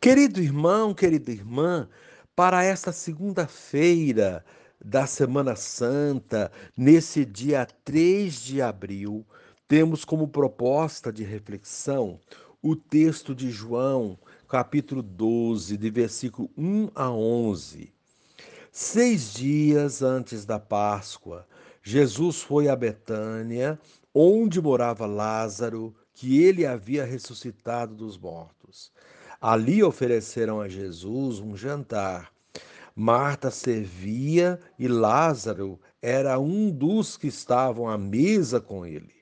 Querido irmão, querida irmã, para esta segunda-feira da Semana Santa, nesse dia 3 de abril, temos como proposta de reflexão o texto de João, capítulo 12, de versículo 1 a 11. Seis dias antes da Páscoa, Jesus foi a Betânia, onde morava Lázaro, que ele havia ressuscitado dos mortos. Ali ofereceram a Jesus um jantar. Marta servia e Lázaro era um dos que estavam à mesa com ele.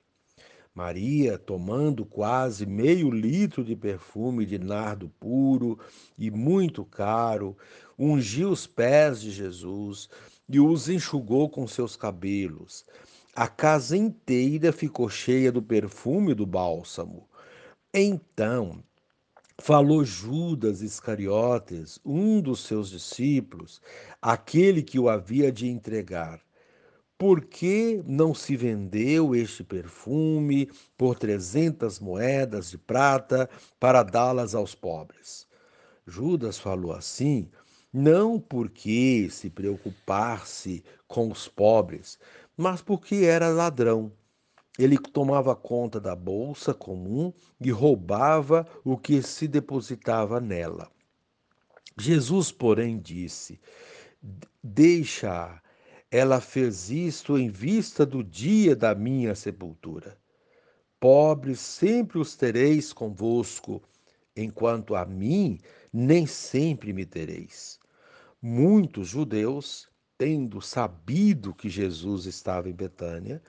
Maria, tomando quase meio litro de perfume de nardo puro e muito caro, ungiu os pés de Jesus e os enxugou com seus cabelos. A casa inteira ficou cheia do perfume do bálsamo. Então falou Judas Iscariotes, um dos seus discípulos, aquele que o havia de entregar. Por que não se vendeu este perfume por trezentas moedas de prata para dá-las aos pobres? Judas falou assim, não porque se preocupasse com os pobres, mas porque era ladrão. Ele tomava conta da bolsa comum e roubava o que se depositava nela. Jesus, porém, disse: Deixa, ela fez isto em vista do dia da minha sepultura. Pobres sempre os tereis convosco, enquanto a mim nem sempre me tereis. Muitos judeus tendo sabido que Jesus estava em Betânia,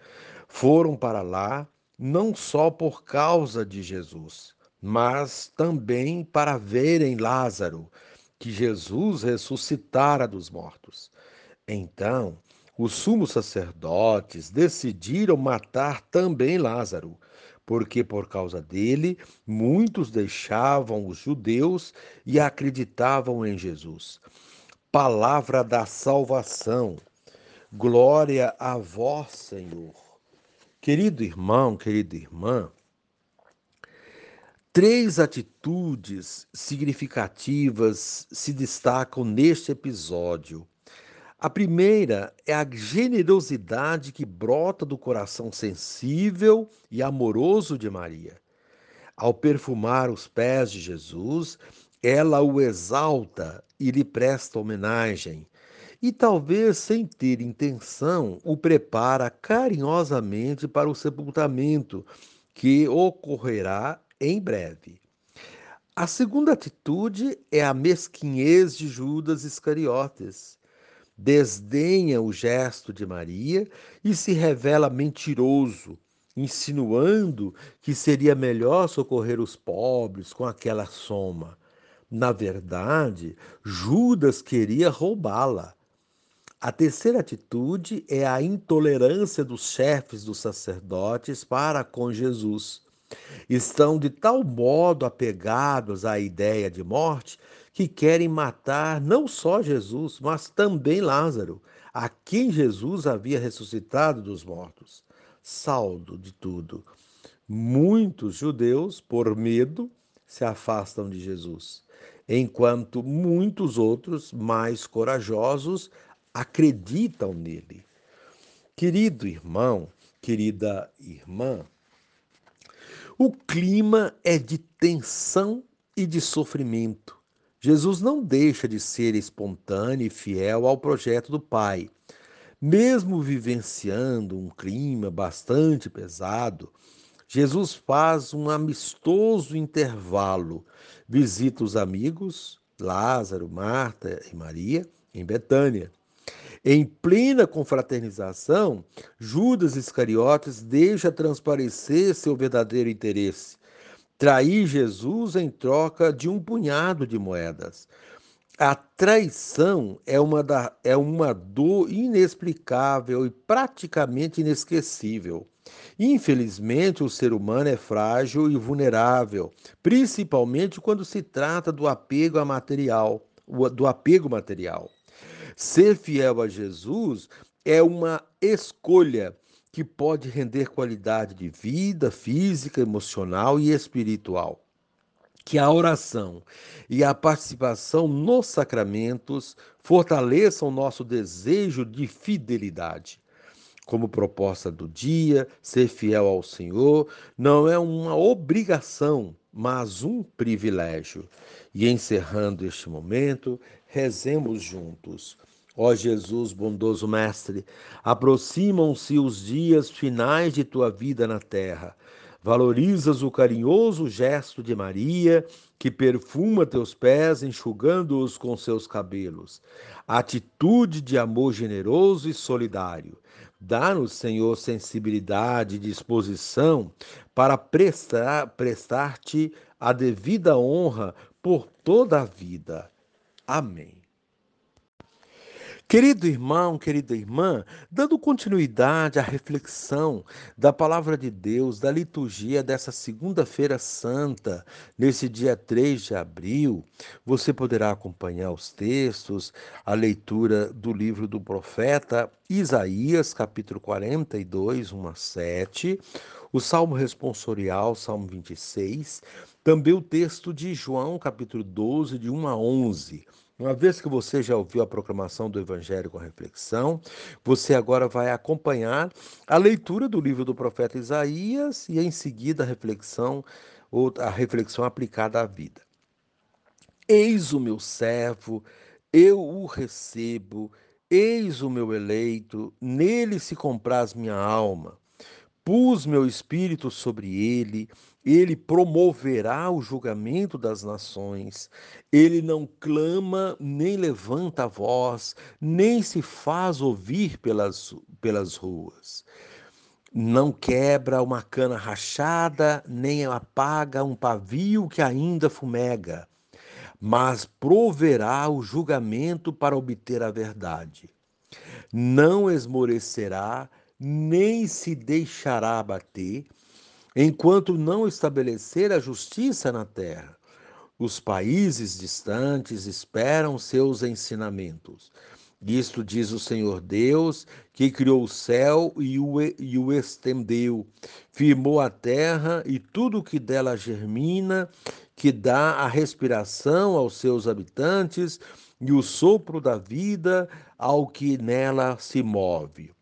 foram para lá não só por causa de Jesus, mas também para verem Lázaro, que Jesus ressuscitara dos mortos. Então, os sumos sacerdotes decidiram matar também Lázaro, porque por causa dele muitos deixavam os judeus e acreditavam em Jesus palavra da salvação. Glória a vós, Senhor. Querido irmão, querida irmã, três atitudes significativas se destacam neste episódio. A primeira é a generosidade que brota do coração sensível e amoroso de Maria. Ao perfumar os pés de Jesus, ela o exalta e lhe presta homenagem, e talvez sem ter intenção, o prepara carinhosamente para o sepultamento, que ocorrerá em breve. A segunda atitude é a mesquinhez de Judas Iscariotes. Desdenha o gesto de Maria e se revela mentiroso, insinuando que seria melhor socorrer os pobres com aquela soma. Na verdade, Judas queria roubá-la. A terceira atitude é a intolerância dos chefes dos sacerdotes para com Jesus. Estão de tal modo apegados à ideia de morte que querem matar não só Jesus, mas também Lázaro, a quem Jesus havia ressuscitado dos mortos. Saldo de tudo. Muitos judeus, por medo, se afastam de Jesus enquanto muitos outros mais corajosos acreditam nele. Querido irmão, querida irmã, o clima é de tensão e de sofrimento. Jesus não deixa de ser espontâneo e fiel ao projeto do Pai. Mesmo vivenciando um clima bastante pesado, Jesus faz um amistoso intervalo, visita os amigos, Lázaro, Marta e Maria, em Betânia. Em plena confraternização, Judas Iscariotes deixa transparecer seu verdadeiro interesse: trair Jesus em troca de um punhado de moedas. A traição é uma, da, é uma dor inexplicável e praticamente inesquecível. Infelizmente, o ser humano é frágil e vulnerável, principalmente quando se trata do apego material, do apego material. Ser fiel a Jesus é uma escolha que pode render qualidade de vida física, emocional e espiritual. que a oração e a participação nos sacramentos fortaleçam nosso desejo de fidelidade. Como proposta do dia, ser fiel ao Senhor não é uma obrigação, mas um privilégio. E encerrando este momento, rezemos juntos. Ó Jesus, bondoso Mestre, aproximam-se os dias finais de tua vida na terra. Valorizas o carinhoso gesto de Maria, que perfuma teus pés, enxugando-os com seus cabelos. Atitude de amor generoso e solidário. Dá-nos, Senhor, sensibilidade e disposição para prestar, prestar-te a devida honra por toda a vida. Amém. Querido irmão, querida irmã, dando continuidade à reflexão da palavra de Deus, da liturgia dessa segunda-feira santa, nesse dia 3 de abril, você poderá acompanhar os textos, a leitura do livro do profeta Isaías, capítulo 42, 1 a 7, o salmo responsorial, salmo 26, também o texto de João, capítulo 12, de 1 a 11 uma vez que você já ouviu a proclamação do Evangelho com reflexão, você agora vai acompanhar a leitura do livro do profeta Isaías e em seguida a reflexão, a reflexão aplicada à vida. Eis o meu servo, eu o recebo, eis o meu eleito, nele se compraz minha alma. Pus meu espírito sobre ele, ele promoverá o julgamento das nações. Ele não clama, nem levanta a voz, nem se faz ouvir pelas, pelas ruas. Não quebra uma cana rachada, nem apaga um pavio que ainda fumega, mas proverá o julgamento para obter a verdade. Não esmorecerá, nem se deixará abater, enquanto não estabelecer a justiça na terra. Os países distantes esperam seus ensinamentos. Isto diz o Senhor Deus, que criou o céu e o, e o estendeu, firmou a terra e tudo que dela germina, que dá a respiração aos seus habitantes e o sopro da vida ao que nela se move.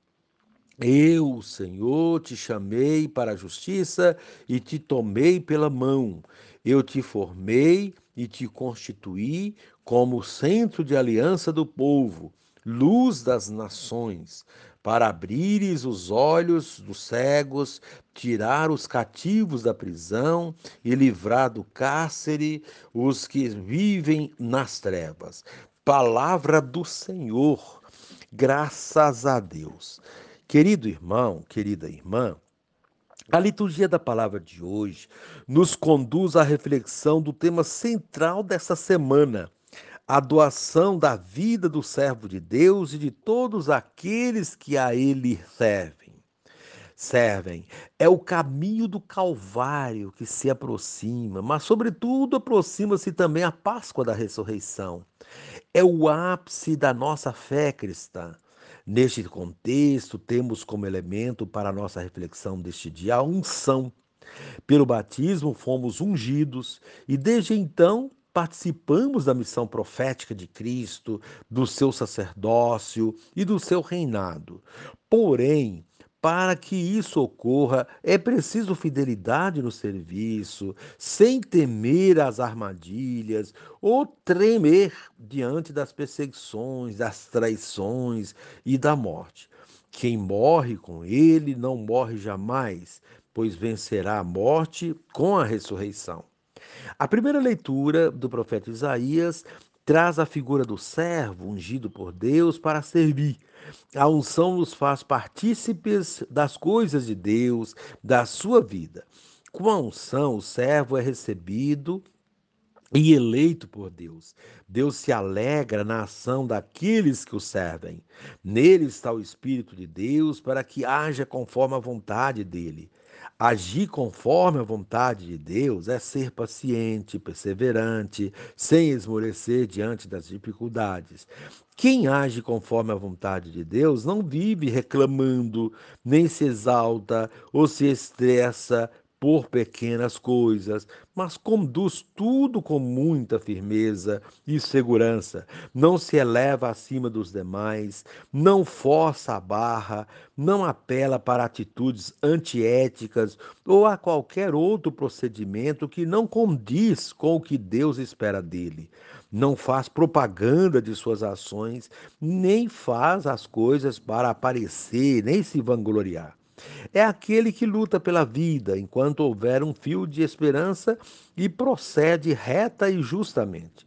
Eu, Senhor, te chamei para a justiça e te tomei pela mão. Eu te formei e te constituí como centro de aliança do povo, luz das nações, para abrires os olhos dos cegos, tirar os cativos da prisão e livrar do cárcere os que vivem nas trevas. Palavra do Senhor. Graças a Deus. Querido irmão, querida irmã, a liturgia da palavra de hoje nos conduz à reflexão do tema central dessa semana, a doação da vida do servo de Deus e de todos aqueles que a ele servem. Servem. É o caminho do Calvário que se aproxima, mas, sobretudo, aproxima-se também a Páscoa da ressurreição. É o ápice da nossa fé cristã. Neste contexto, temos como elemento para nossa reflexão deste dia a unção. Pelo batismo fomos ungidos e desde então participamos da missão profética de Cristo, do seu sacerdócio e do seu reinado. Porém, para que isso ocorra, é preciso fidelidade no serviço, sem temer as armadilhas ou tremer diante das perseguições, das traições e da morte. Quem morre com ele não morre jamais, pois vencerá a morte com a ressurreição. A primeira leitura do profeta Isaías traz a figura do servo ungido por Deus para servir. A unção nos faz partícipes das coisas de Deus, da sua vida. Com a unção, o servo é recebido e eleito por Deus. Deus se alegra na ação daqueles que o servem. Nele está o Espírito de Deus para que haja conforme a vontade dele. Agir conforme a vontade de Deus é ser paciente, perseverante, sem esmorecer diante das dificuldades. Quem age conforme a vontade de Deus não vive reclamando, nem se exalta ou se estressa por pequenas coisas, mas conduz tudo com muita firmeza e segurança. Não se eleva acima dos demais, não força a barra, não apela para atitudes antiéticas ou a qualquer outro procedimento que não condiz com o que Deus espera dele. Não faz propaganda de suas ações, nem faz as coisas para aparecer, nem se vangloriar é aquele que luta pela vida enquanto houver um fio de esperança e procede reta e justamente.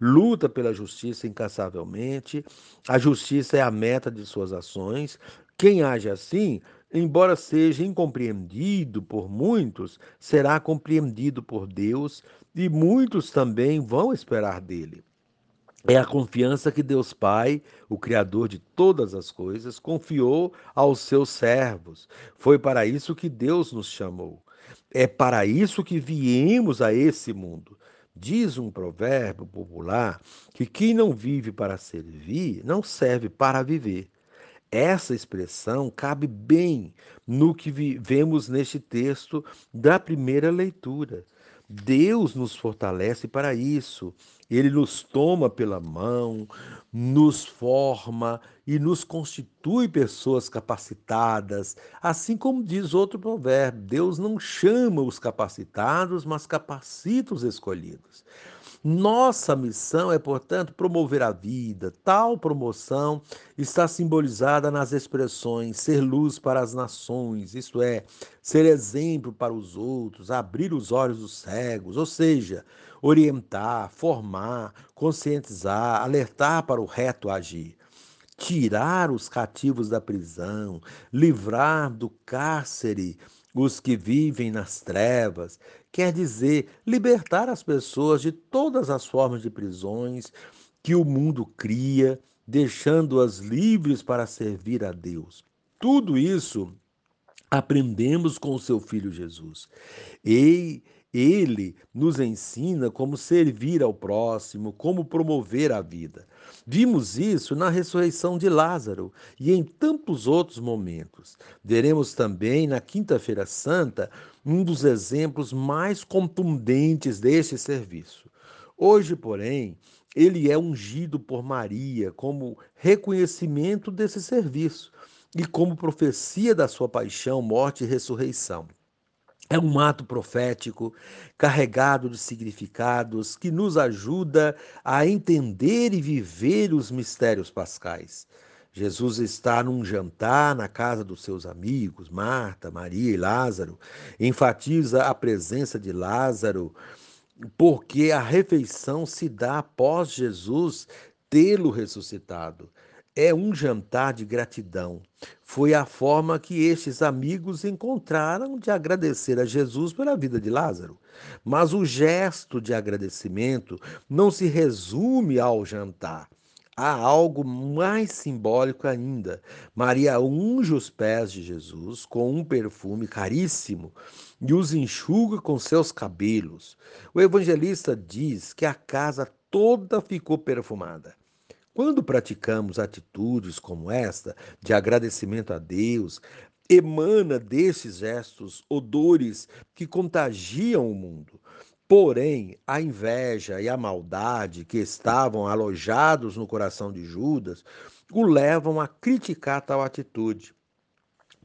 Luta pela justiça incansavelmente, a justiça é a meta de suas ações. Quem age assim, embora seja incompreendido por muitos, será compreendido por Deus e muitos também vão esperar dele. É a confiança que Deus Pai, o Criador de todas as coisas, confiou aos seus servos. Foi para isso que Deus nos chamou. É para isso que viemos a esse mundo. Diz um provérbio popular que quem não vive para servir não serve para viver. Essa expressão cabe bem no que vemos neste texto da primeira leitura. Deus nos fortalece para isso. Ele nos toma pela mão, nos forma e nos constitui pessoas capacitadas. Assim como diz outro provérbio: Deus não chama os capacitados, mas capacita os escolhidos. Nossa missão é, portanto, promover a vida. Tal promoção está simbolizada nas expressões ser luz para as nações, isto é, ser exemplo para os outros, abrir os olhos dos cegos, ou seja, orientar, formar, conscientizar, alertar para o reto agir tirar os cativos da prisão, livrar do cárcere os que vivem nas trevas, quer dizer libertar as pessoas de todas as formas de prisões que o mundo cria, deixando-as livres para servir a Deus. Tudo isso aprendemos com o seu filho Jesus. E ele nos ensina como servir ao próximo, como promover a vida. Vimos isso na ressurreição de Lázaro e em tantos outros momentos. Veremos também na Quinta-feira Santa um dos exemplos mais contundentes deste serviço. Hoje, porém, ele é ungido por Maria como reconhecimento desse serviço e como profecia da sua paixão, morte e ressurreição. É um ato profético carregado de significados que nos ajuda a entender e viver os mistérios pascais. Jesus está num jantar na casa dos seus amigos, Marta, Maria e Lázaro. Enfatiza a presença de Lázaro, porque a refeição se dá após Jesus tê-lo ressuscitado é um jantar de gratidão. Foi a forma que estes amigos encontraram de agradecer a Jesus pela vida de Lázaro. Mas o gesto de agradecimento não se resume ao jantar. Há algo mais simbólico ainda. Maria unge os pés de Jesus com um perfume caríssimo e os enxuga com seus cabelos. O evangelista diz que a casa toda ficou perfumada. Quando praticamos atitudes como esta, de agradecimento a Deus, emana desses gestos odores que contagiam o mundo. Porém, a inveja e a maldade que estavam alojados no coração de Judas o levam a criticar tal atitude.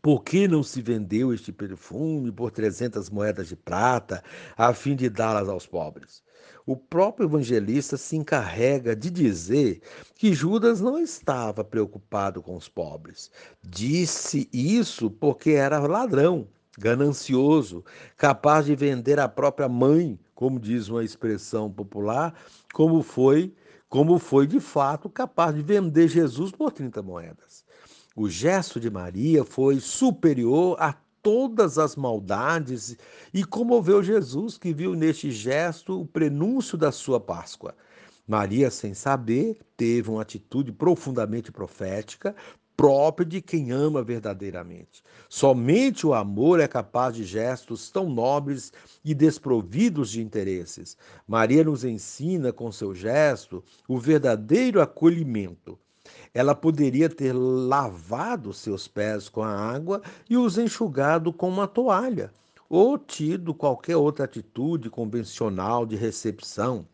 Por que não se vendeu este perfume por 300 moedas de prata, a fim de dá-las aos pobres? O próprio evangelista se encarrega de dizer que Judas não estava preocupado com os pobres. Disse isso porque era ladrão, ganancioso, capaz de vender a própria mãe, como diz uma expressão popular, como foi, como foi de fato capaz de vender Jesus por 30 moedas. O gesto de Maria foi superior a todas as maldades e comoveu Jesus, que viu neste gesto o prenúncio da sua Páscoa. Maria, sem saber, teve uma atitude profundamente profética, própria de quem ama verdadeiramente. Somente o amor é capaz de gestos tão nobres e desprovidos de interesses. Maria nos ensina com seu gesto o verdadeiro acolhimento ela poderia ter lavado seus pés com a água e os enxugado com uma toalha. ou tido qualquer outra atitude convencional de recepção,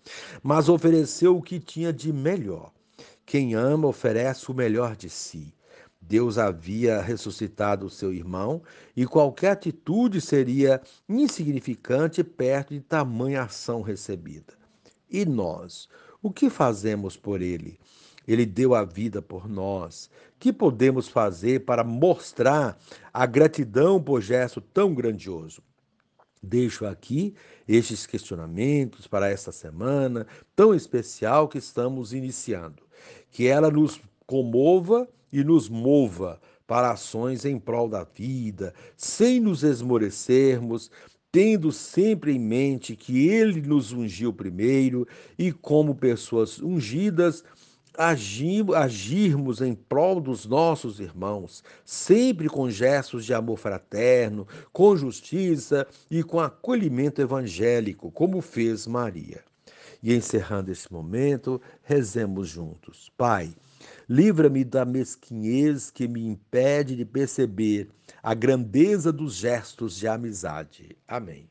mas ofereceu o que tinha de melhor. Quem ama oferece o melhor de si. Deus havia ressuscitado o seu irmão e qualquer atitude seria insignificante perto de tamanha ação recebida. E nós, o que fazemos por ele? Ele deu a vida por nós. Que podemos fazer para mostrar a gratidão por gesto tão grandioso? Deixo aqui estes questionamentos para esta semana tão especial que estamos iniciando. Que ela nos comova e nos mova para ações em prol da vida, sem nos esmorecermos, tendo sempre em mente que Ele nos ungiu primeiro e, como pessoas ungidas, agir, agirmos em prol dos nossos irmãos, sempre com gestos de amor fraterno, com justiça e com acolhimento evangélico, como fez Maria. E encerrando esse momento, rezemos juntos. Pai, livra-me da mesquinhez que me impede de perceber a grandeza dos gestos de amizade. Amém.